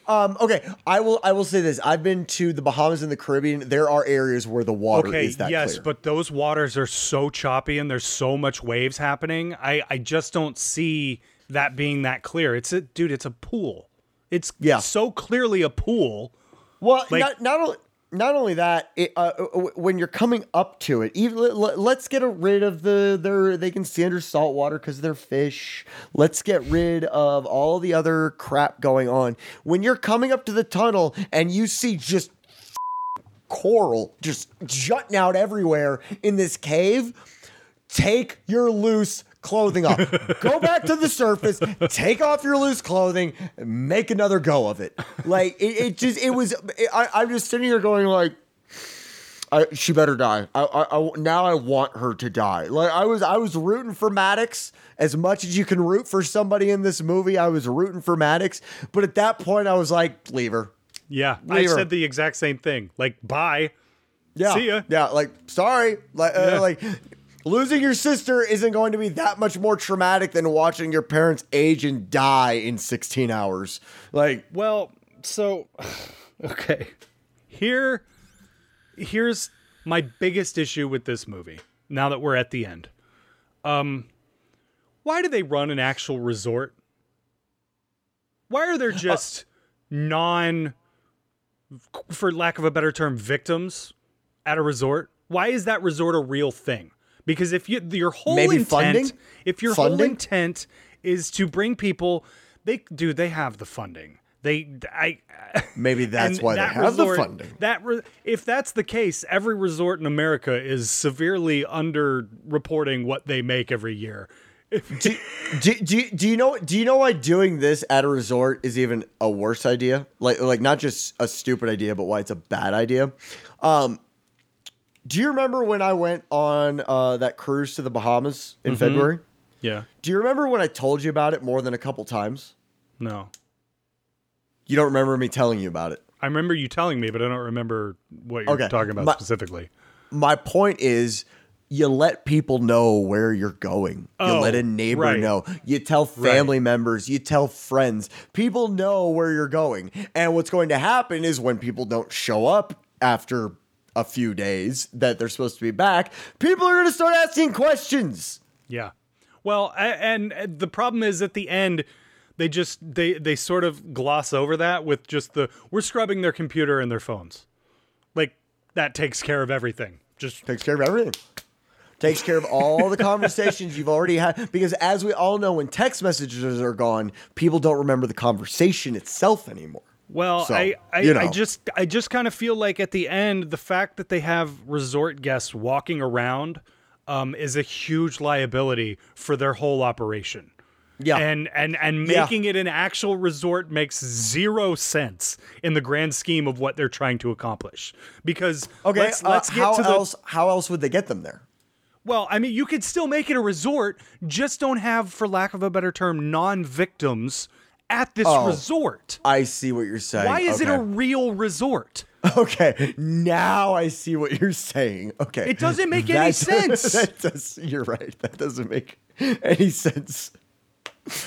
Um, okay, I will. I will say this. I've been to the Bahamas and the Caribbean. There are areas where the water okay is that yes clear. but those waters are so choppy and there's so much waves happening i i just don't see that being that clear it's a dude it's a pool it's Yeah. so clearly a pool well, like- not not only. Not only that, it, uh, uh, when you're coming up to it, even let, let's get rid of the their they can stay under salt water because they're fish. Let's get rid of all the other crap going on. When you're coming up to the tunnel and you see just coral just jutting out everywhere in this cave, take your loose clothing off. (laughs) go back to the surface, take off your loose clothing, make another go of it. Like it, it just it was. I, I'm just sitting here going like. I, she better die. I, I, I, now I want her to die. Like I was, I was rooting for Maddox as much as you can root for somebody in this movie. I was rooting for Maddox, but at that point, I was like, leave her. yeah i her. said the exact same thing like bye Yeah. See ya. Yeah. Like, sorry. Like, uh, like losing your sister isn't going to be that much more traumatic than watching your parents age and die in 16 hours. Like, Well, so (sighs) okay. Here here's my biggest issue with this movie. Now that we're at the end. Um why do they run an actual resort? Why are there just non for lack of a better term victims at a resort? Why is that resort a real thing? Because if you your whole Maybe intent funding? if your whole intent is to bring people they do they have the funding They, I, Maybe that's why that they have resort- the funding. That re- if that's the case, every resort in America is severely under reporting what they make every year. do, do, do, do you know do you know why doing this at a resort is even a worse idea? Like like not just a stupid idea, but why it's a bad idea. Um, do you remember when I went on uh, that cruise to the Bahamas in February? Yeah. Do you remember when I told you about it more than a couple times? No. You don't remember me telling you about it. I remember you telling me, but I don't remember what you're Okay. talking about My- specifically. My point is you let people know where you're going. You Oh, let a neighbor right. know. You tell family members, you tell friends. People know where you're going. And what's going to happen is when people don't show up after a few days that they're supposed to be back, people are going to start asking questions. Yeah. Well, and uh, the problem is at the end, they just they they sort of gloss over that with just the we're scrubbing their computer and their phones, like that takes care of everything. Just Takes care of everything. Takes care of all the conversations you've already had. Because as we all know, when text messages are gone, people don't remember the conversation itself anymore. Well, So, I I, you I just I just kind of feel like at the end, the fact that they have resort guests walking around um, is a huge liability for their whole operation. Yeah. And and and Yeah. making it an actual resort makes zero sense in the grand scheme of what they're trying to accomplish. Because Okay, let's, uh, let's get how to the else? How else would they get them there? well, I mean, you could still make it a resort, just don't have, for lack of a better term, non-victims at this Oh. resort. I see what you're saying. Why is it a real resort? okay? Now I see what you're saying. Okay, It doesn't make any That- (laughs) sense. that does. You're right. That doesn't make any sense.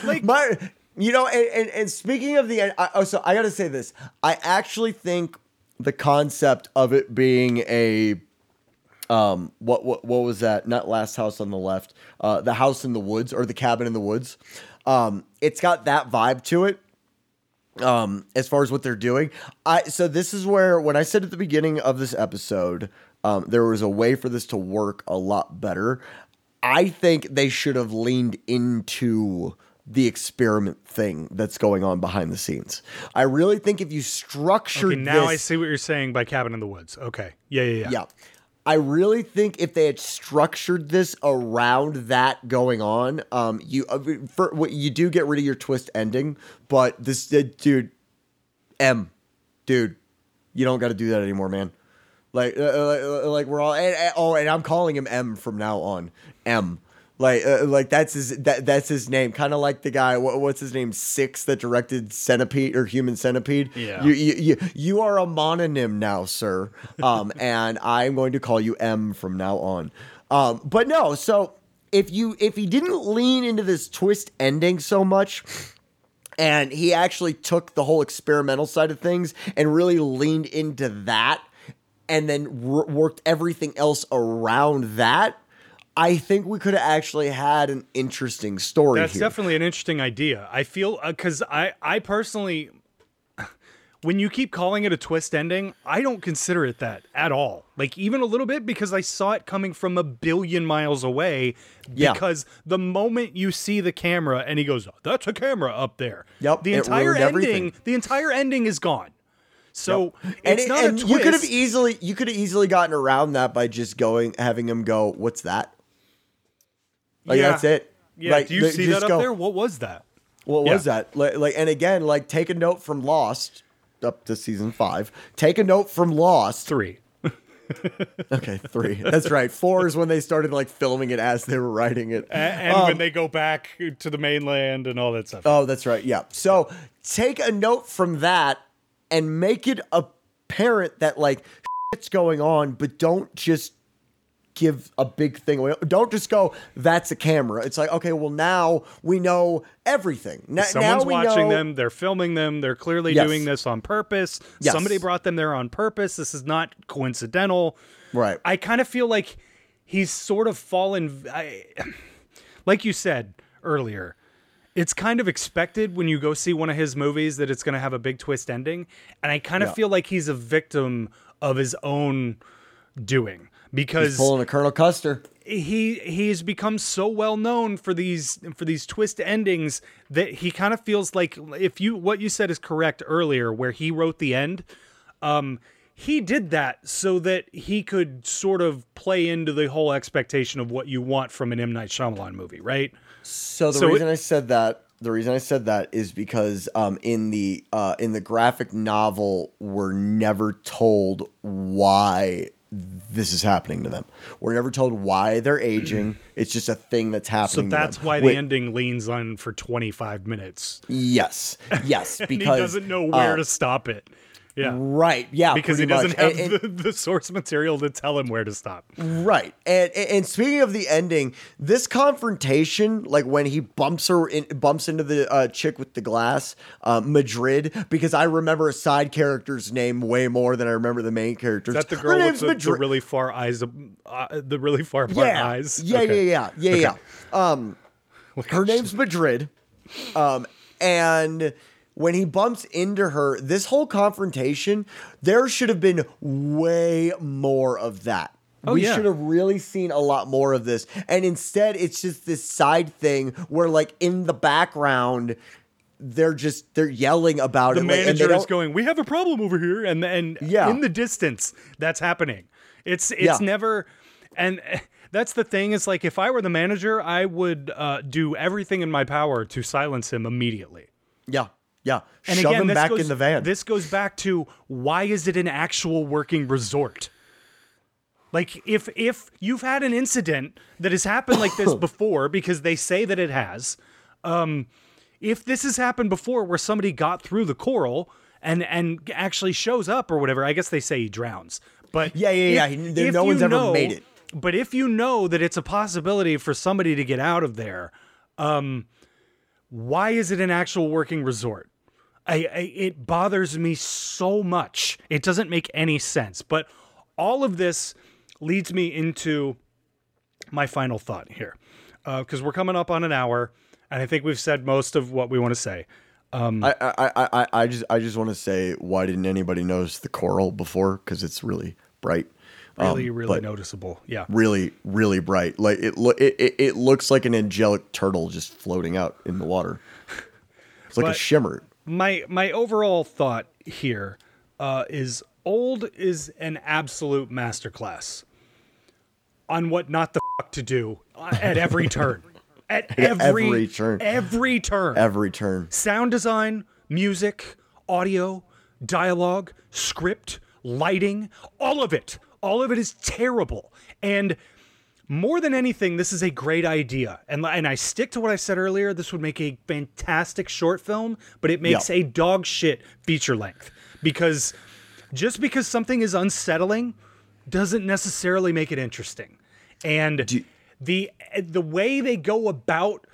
Like, My, you know, and, and, and speaking of the, I, oh, so I got to say this. I actually think the concept of it being a, um, what what what was that? Not last house on the left, uh, the house in the woods or the cabin in the woods. Um, it's got that vibe to it. Um, as far as what they're doing, I so this is where when I said at the beginning of this episode, um, there was a way for this to work a lot better. I think they should have leaned into the experiment thing that's going on behind the scenes. I really think if you structured okay, now this, I see what you're saying by cabin in the woods. Okay, yeah, yeah, yeah. yeah. I really think if they had structured this around that going on, um, you uh, for what you do get rid of your twist ending, but this uh, dude, M, dude, you don't got to do that anymore, man. Like, uh, like, like we're all and, and- oh, and I'm calling him M from now on. M, like, uh, like that's his that that's his name. Kind of like the guy. What, what's his name? Six that directed Centipede or Human Centipede. Yeah. You, you you you are a mononym now, sir. Um, (laughs) and I'm going to call you M from now on. Um, but no, so if you if he didn't lean into this twist ending so much and he actually took the whole experimental side of things and really leaned into that and then wor- worked everything else around that i think we could have actually had an interesting story That's here. definitely an interesting idea. I feel uh, because I I personally, when you keep calling it a twist ending, I don't consider it that at all. Like even a little bit because I saw it coming from a billion miles away. Yeah. Because the moment you see the camera and he goes, oh, "That's a camera up there." Yep, The entire ending. everything. The entire ending is gone. So and, it's it- not and a twist. you could have easily you could have easily gotten around that by just going having him go what's that like Yeah. that's it Yeah. like do you see that up go, there? What was that? What was Yeah. that? Like, like, and again, like, take a note from Lost up to season five. Take a note from Lost. Three. (laughs) Okay, three. That's right. Four is when they started like filming it as they were writing it. A- And um, when they go back to the mainland and all that stuff. Oh, that's right. Yeah. So take a note from that and make it apparent that like shit's going on, but don't just give a big thing away. Don't just go, that's a camera. It's like, okay, well now we know everything. Now, Someone's now watching know- them. They're filming them. They're clearly Yes. doing this on purpose. Yes. Somebody brought them there on purpose. This is not coincidental. Right. I kind of feel like he's sort of fallen. I, like you said earlier, it's kind of expected when you go see one of his movies that it's going to have a big twist ending. And I kind of Yeah. feel like he's a victim of his own doing because He's pulling a Colonel Custer. he he has become so well known for these for these twist endings that he kind of feels like if you what you said is correct earlier where he wrote the end um he did that so that he could sort of play into the whole expectation of what you want from an M Night Shyamalan movie, right? So the So it- reason I said that, the reason I said that is because um, in the uh, in the graphic novel, we're never told why this is happening to them. We're never told why they're aging. (clears throat) It's just a thing that's So happening. to that's why the ending leans on for 25 minutes. Yes, yes, (laughs) And because he doesn't know where uh, to stop it. Yeah. Right. Yeah. Because he doesn't much. have And- and- the, the source material to tell him where to stop. Right. And, and speaking of the ending, this confrontation, like when he bumps her in, bumps into the uh, chick with the glass, uh, Madrid, because I remember a side character's name way more than I remember the main character's. Is that the girl with the, the really far eyes, uh, the really far apart yeah. eyes? Yeah, Okay. yeah, yeah, yeah, yeah. Um, (laughs) her name's Madrid, um, and when he bumps into her, this whole confrontation, there should have been way more of that. Oh, we yeah. should have really seen a lot more of this, and instead, it's just this side thing where, like, in the background. They're just they're yelling about The it. like, and they manager is going, "We have a problem over here," and and Yeah. in the distance, that's happening. It's it's Yeah. never, and (laughs) that's the thing. Is like if I were the manager, I would uh, do everything in my power to silence him immediately. Yeah, yeah. And Shove again, him this back goes, in the van. This goes back to why is it an actual working resort? Like if if you've had an incident that has happened like this (coughs) before because they say that it has, um, if this has happened before where somebody got through the coral and and actually shows up or whatever, I guess they say he drowns. But Yeah, yeah, yeah. if- He- there- if no one's ever know- made it. But if you know that it's a possibility for somebody to get out of there, um, why is it an actual working resort? I, I it bothers me so much. It doesn't make any sense. But all of this leads me into my final thought here, because we're coming up on an hour, and I think we've said most of what we want to say. I, I, I, I- I just I just want to say why didn't anybody notice the coral before? Because it's really bright. Really, Um, really noticeable. Yeah. really, really bright. Like it, lo- it, it, it looks like an angelic turtle just floating out in the water. It's like a shimmer. My my overall thought here uh, is old is an absolute masterclass on what not the fuck to do uh, at every (laughs) turn. At every, every turn. Every turn. Every turn. Sound design, music, audio, dialogue, script, lighting, all of it. All of it is terrible. And more than anything, this is a great idea. And, and I stick to what I said earlier. This would make a fantastic short film, but it makes Yeah. a dog shit feature length. Because just because something is unsettling doesn't necessarily make it interesting. And Do- the the way they go about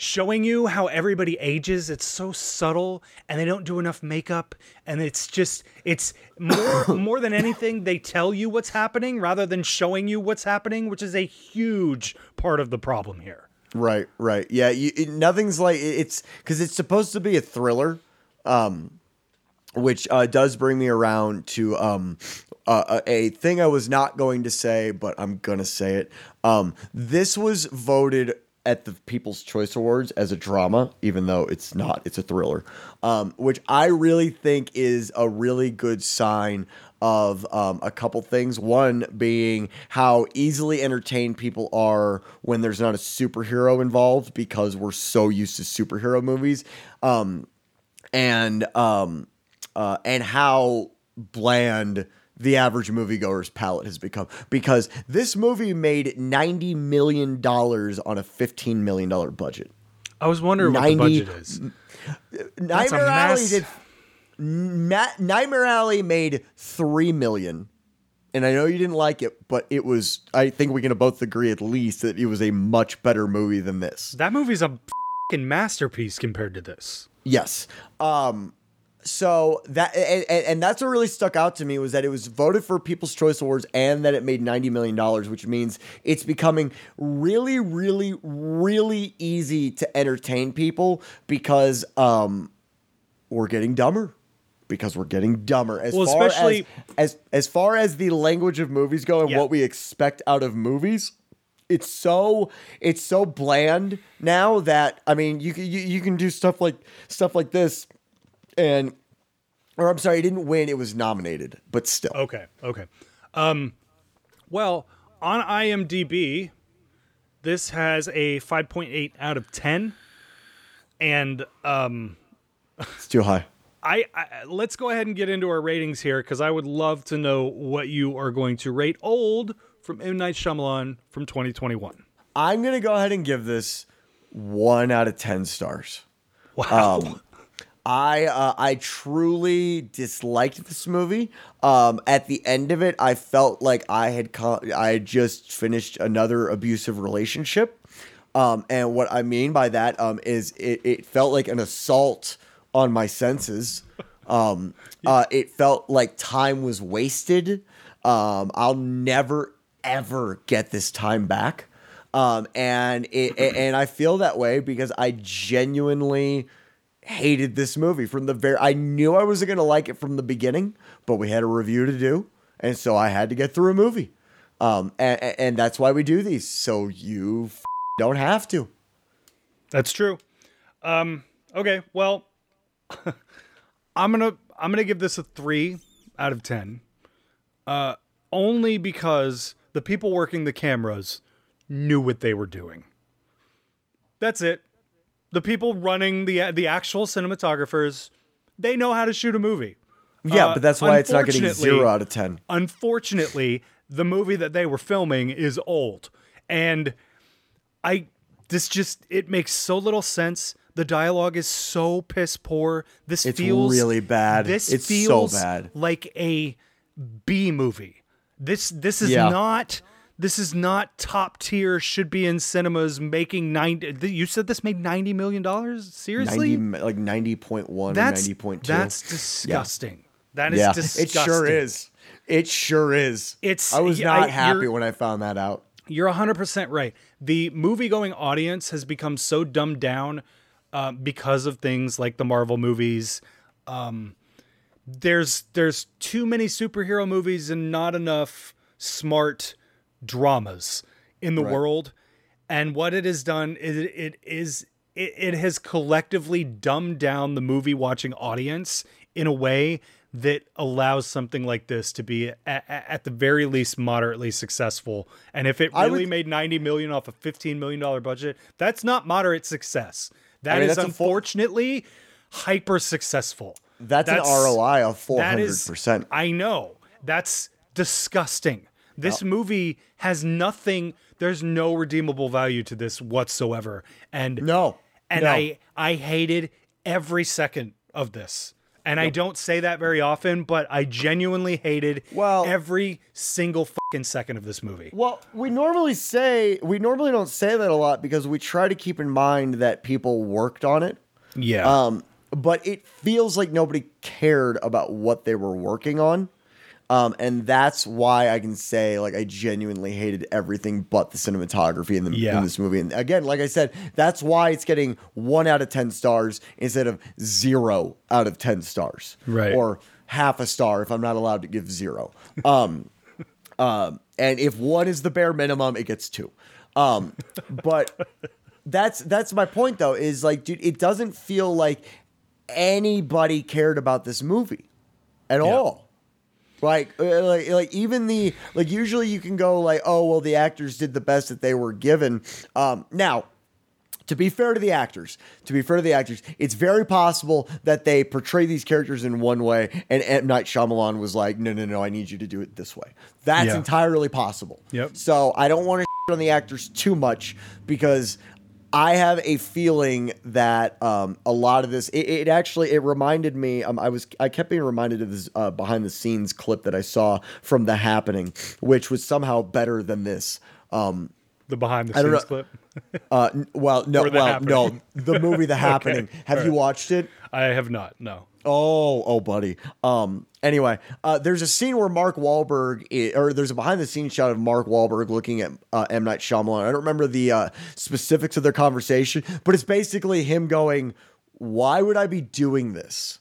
showing you how everybody ages it's so subtle and they don't do enough makeup and it's just it's more (coughs) more than anything they tell you what's happening rather than showing you what's happening which is a huge part of the problem here Right, right. Yeah, you, it, nothing's like it's because it's supposed to be a thriller, um, which uh, does bring me around to um, uh, a a thing I was not going to say, but I'm gonna say it. Um, this was voted at the People's Choice Awards as a drama, even though it's not. It's a thriller, um, which I really think is a really good sign of um, a couple things. One being how easily entertained people are when there's not a superhero involved because we're so used to superhero movies, um, and um, uh, and how bland the average moviegoer's palate has become because this movie made ninety million dollars on a fifteen million dollar budget. i was wondering what the budget is Nightmare Alley did. Ma- Nightmare Alley made three million, and I know you didn't like it, but it was. I think we can both agree at least that it was a much better movie than this. that movie's a fucking masterpiece compared to this Yes. Um. So that and, and that's what really stuck out to me was that it was voted for People's Choice Awards and that it made ninety million dollars, which means it's becoming really, really, really easy to entertain people because um we're getting dumber. because we're getting dumber as Well, far especially- as, as as far as the language of movies go and Yeah. what we expect out of movies it's so it's so bland now that I mean you can you, you can do stuff like stuff like this and or I'm sorry, it didn't win, it was nominated, but still. Okay, okay. Um, well, on IMDb, this has a 5.8 out of 10, and um, It's too high. I, I let's go ahead and get into our ratings here because I would love to know what you are going to rate Old from M Night Shyamalan from 2021. I'm gonna go ahead and give this one out of ten stars. Wow. Um, I uh, I truly disliked this movie. Um, at the end of it, I felt like I had I had just finished another abusive relationship. Um, and what I mean by that um, is it, it felt like an assault on my senses. Um, (laughs) uh, it felt like time was wasted. Um, I'll never ever get this time back. Um, and it, and I feel that way because I genuinely hated this movie from the very I knew I wasn't to like it from the beginning, but we had a review to do, and so I had to get through a movie. Um and, and that's why we do these so you f- don't have to. That's true. Um, okay, well, (laughs) I'm gonna I'm gonna give this a three out of ten. Uh, only because the people working the cameras knew what they were doing. That's it. The people running the the actual cinematographers, they know how to shoot a movie. Yeah, Uh, but that's why it's not getting 0 out of 10. unfortunately, the movie that they were filming is old. And I this just it makes so little sense. The dialogue is so piss poor. This It's feels really bad. This It's so feels bad. like a B movie. This this is Yeah. not this is not top tier should be in cinemas making 90 you said this made 90 million dollars seriously 90 like 90.1 that's or 90.2. that's disgusting That is yeah, disgusting it sure is. It sure is. It's- I was not I- happy when I found that out. You're 100% right. The movie going audience has become so dumbed down uh, because of things like the Marvel movies. Um, there's there's too many superhero movies and not enough smart dramas in the Right. world. And what it has done is it, it is it, it has collectively dumbed down the movie watching audience in a way that allows something like this to be at, at the very least moderately successful. And if it I really would- made 90 million off a 15 million dollar budget, that's not moderate success. That is mean, that's full- unfortunately hyper successful. That's, an ROI of 400%. I know. That's disgusting. This movie has nothing. There's no redeemable value to this whatsoever. And No. and no. I I hated every second of this. And I don't say that very often, but I genuinely hated Well- every single fucking second of this movie. Well, we normally say we normally don't say that a lot because we try to keep in mind that people worked on it. Yeah. Um, but it feels like nobody cared about what they were working on. Um, and that's why I can say like I genuinely hated everything but the cinematography in the Yeah. in this movie. And again, like I said, that's why it's getting one out of ten stars instead of zero out of ten stars, Right. Or half a star if I'm not allowed to give zero. Um, (laughs) um, and if one is the bare minimum, it gets two. Um, but that's that's my point though. Is like, dude, it doesn't feel like anybody cared about this movie at all. Like, uh, like, like even the like. Usually, you can go like, oh well, the actors did the best that they were given. Um, now, to be fair to the actors, to be fair to the actors, it's very possible that they portray these characters in one way, and M Night Shyamalan was like, "No, no, no, I need you to do it this way." That's Yeah. entirely possible. Yep. So I don't want to on the actors too much because I have a feeling that um, a lot of this, it, it actually, it reminded me. Um, I was, I kept being reminded of this uh, behind the scenes clip that I saw from The Happening, which was somehow better than this. Um, the behind the scenes clip. uh, well, no, well, no, the movie The (laughs) Happening. Have you watched it? I have not. No. Oh, oh, buddy. Um. Anyway, uh, there's a scene where Mark Wahlberg, i- or there's a behind the scenes shot of Mark Wahlberg looking at uh, M Night Shyamalan. I don't remember the uh, specifics of their conversation, but it's basically him going, "Why would I be doing this?"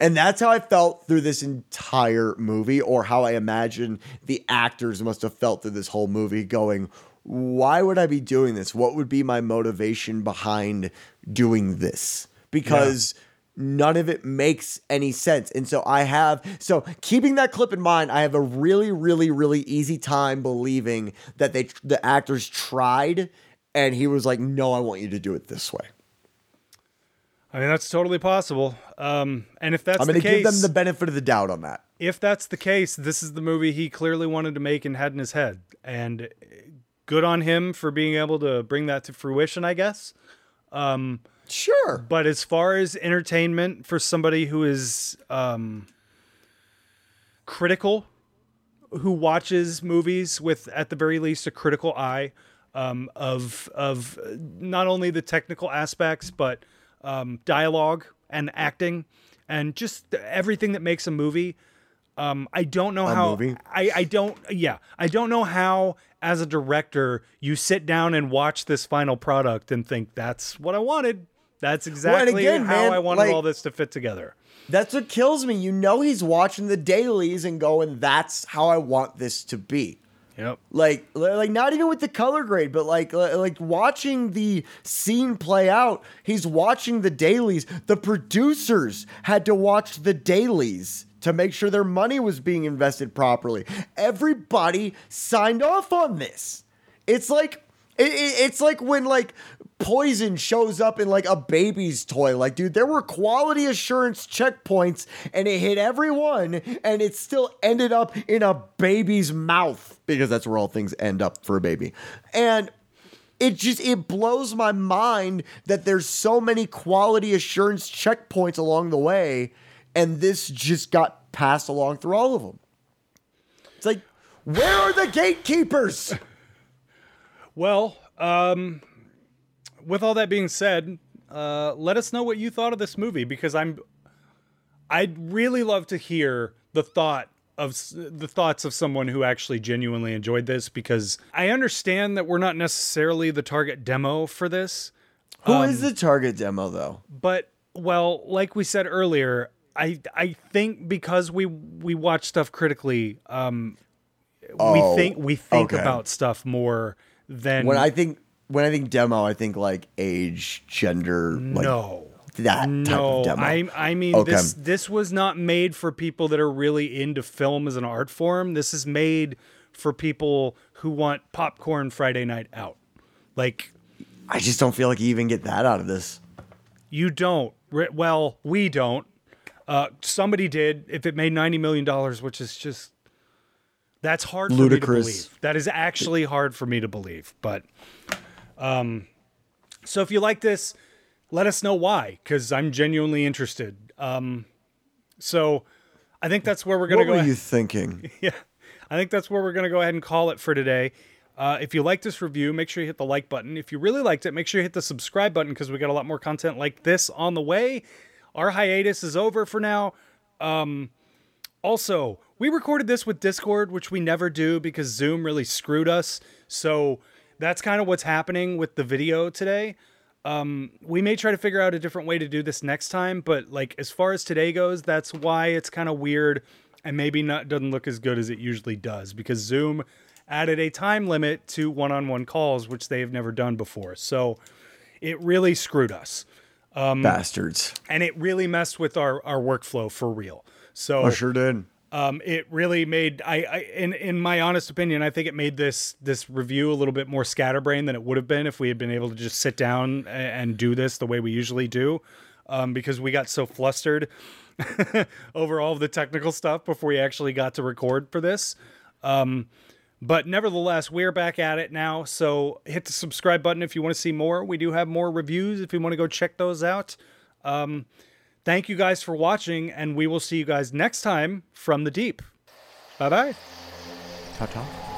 And that's how I felt through this entire movie, or how I imagine the actors must have felt through this whole movie, going, why would I be doing this? What would be my motivation behind doing this? Because. Yeah none of it makes any sense. And so I have, so keeping that clip in mind, I have a really, really, really easy time believing that they, the actors tried and he was like, no, I want you to do it this way. I mean, that's totally possible. Um, and if that's the case, I'm going to give them the benefit of the doubt on that. If that's the case, this is the movie he clearly wanted to make and had in his head. And good on him for being able to bring that to fruition, I guess. Um, Sure. But as far as entertainment for somebody who is um, critical, who watches movies with at the very least a critical eye um, of of not only the technical aspects but um, dialogue and acting and just everything that makes a movie. Um, I don't know a how movie? I, I don't yeah I don't know how as a director you sit down and watch this final product and think that's what I wanted that's exactly well, again, how man, I wanted like, all this to fit together. That's what kills me. You know he's watching the dailies and going, "That's how I want this to be." Yep. Like, like not even with the color grade, but like, like watching the scene play out. He's watching the dailies. The producers had to watch the dailies to make sure their money was being invested properly. Everybody signed off on this. It's like it, it, it's like when like poison shows up in like a baby's toy. Like, dude, there were quality assurance checkpoints and it hit every one and it still ended up in a baby's mouth because that's where all things end up for a baby. And it just it blows my mind that there's so many quality assurance checkpoints along the way and this just got passed along through all of them. It's like, where are the gatekeepers? Well, um, with all that being said, uh, let us know what you thought of this movie because I'm I'd really love to hear the thought of the thoughts of someone who actually genuinely enjoyed this because I understand that we're not necessarily the target demo for this. Who um, is the target demo though? But well, like we said earlier, I I think because we we watch stuff critically, um, oh, we think we think okay. about stuff more than when I think when I think demo, I think like age, gender, like no. That no, type of demo. I, I mean okay. this this was not made for people that are really into film as an art form. This is made for people who want popcorn Friday night out. Like I just don't feel like you even get that out of this. You don't. Well, we don't. Uh, somebody did. If it made ninety million dollars, which is just that's hard Ludicrous. for me to believe. That is actually hard for me to believe. But um, so if you like this, let us know why, because I'm genuinely interested. Um, so I think that's where we're going to go. What were you thinking? (laughs) Yeah, I think that's where we're going to go ahead and call it for today. Uh, if you like this review, make sure you hit the like button. If you really liked it, make sure you hit the subscribe button because we got a lot more content like this on the way. Our hiatus is over for now. Um, also, we recorded this with Discord, which we never do because Zoom really screwed us. So that's kind of what's happening with the video today. Um, we may try to figure out a different way to do this next time, but like as far as today goes, that's why it's kind of weird and maybe not doesn't look as good as it usually does because Zoom added a time limit to one-on-one calls, which they have never done before. So it really screwed us. Um, Bastards. And it really messed with our, our workflow for real. So I sure did. Um, it really made I, I in in my honest opinion, I think it made this this review a little bit more scatterbrained than it would have been if we had been able to just sit down and do this the way we usually do, um, because we got so flustered (laughs) over all of the technical stuff before we actually got to record for this. Um, but nevertheless, we're back at it now. So hit the subscribe button if you want to see more. We do have more reviews if you want to go check those out. Um, Thank you guys for watching, and we will see you guys next time from the deep. Bye bye. Ta ta.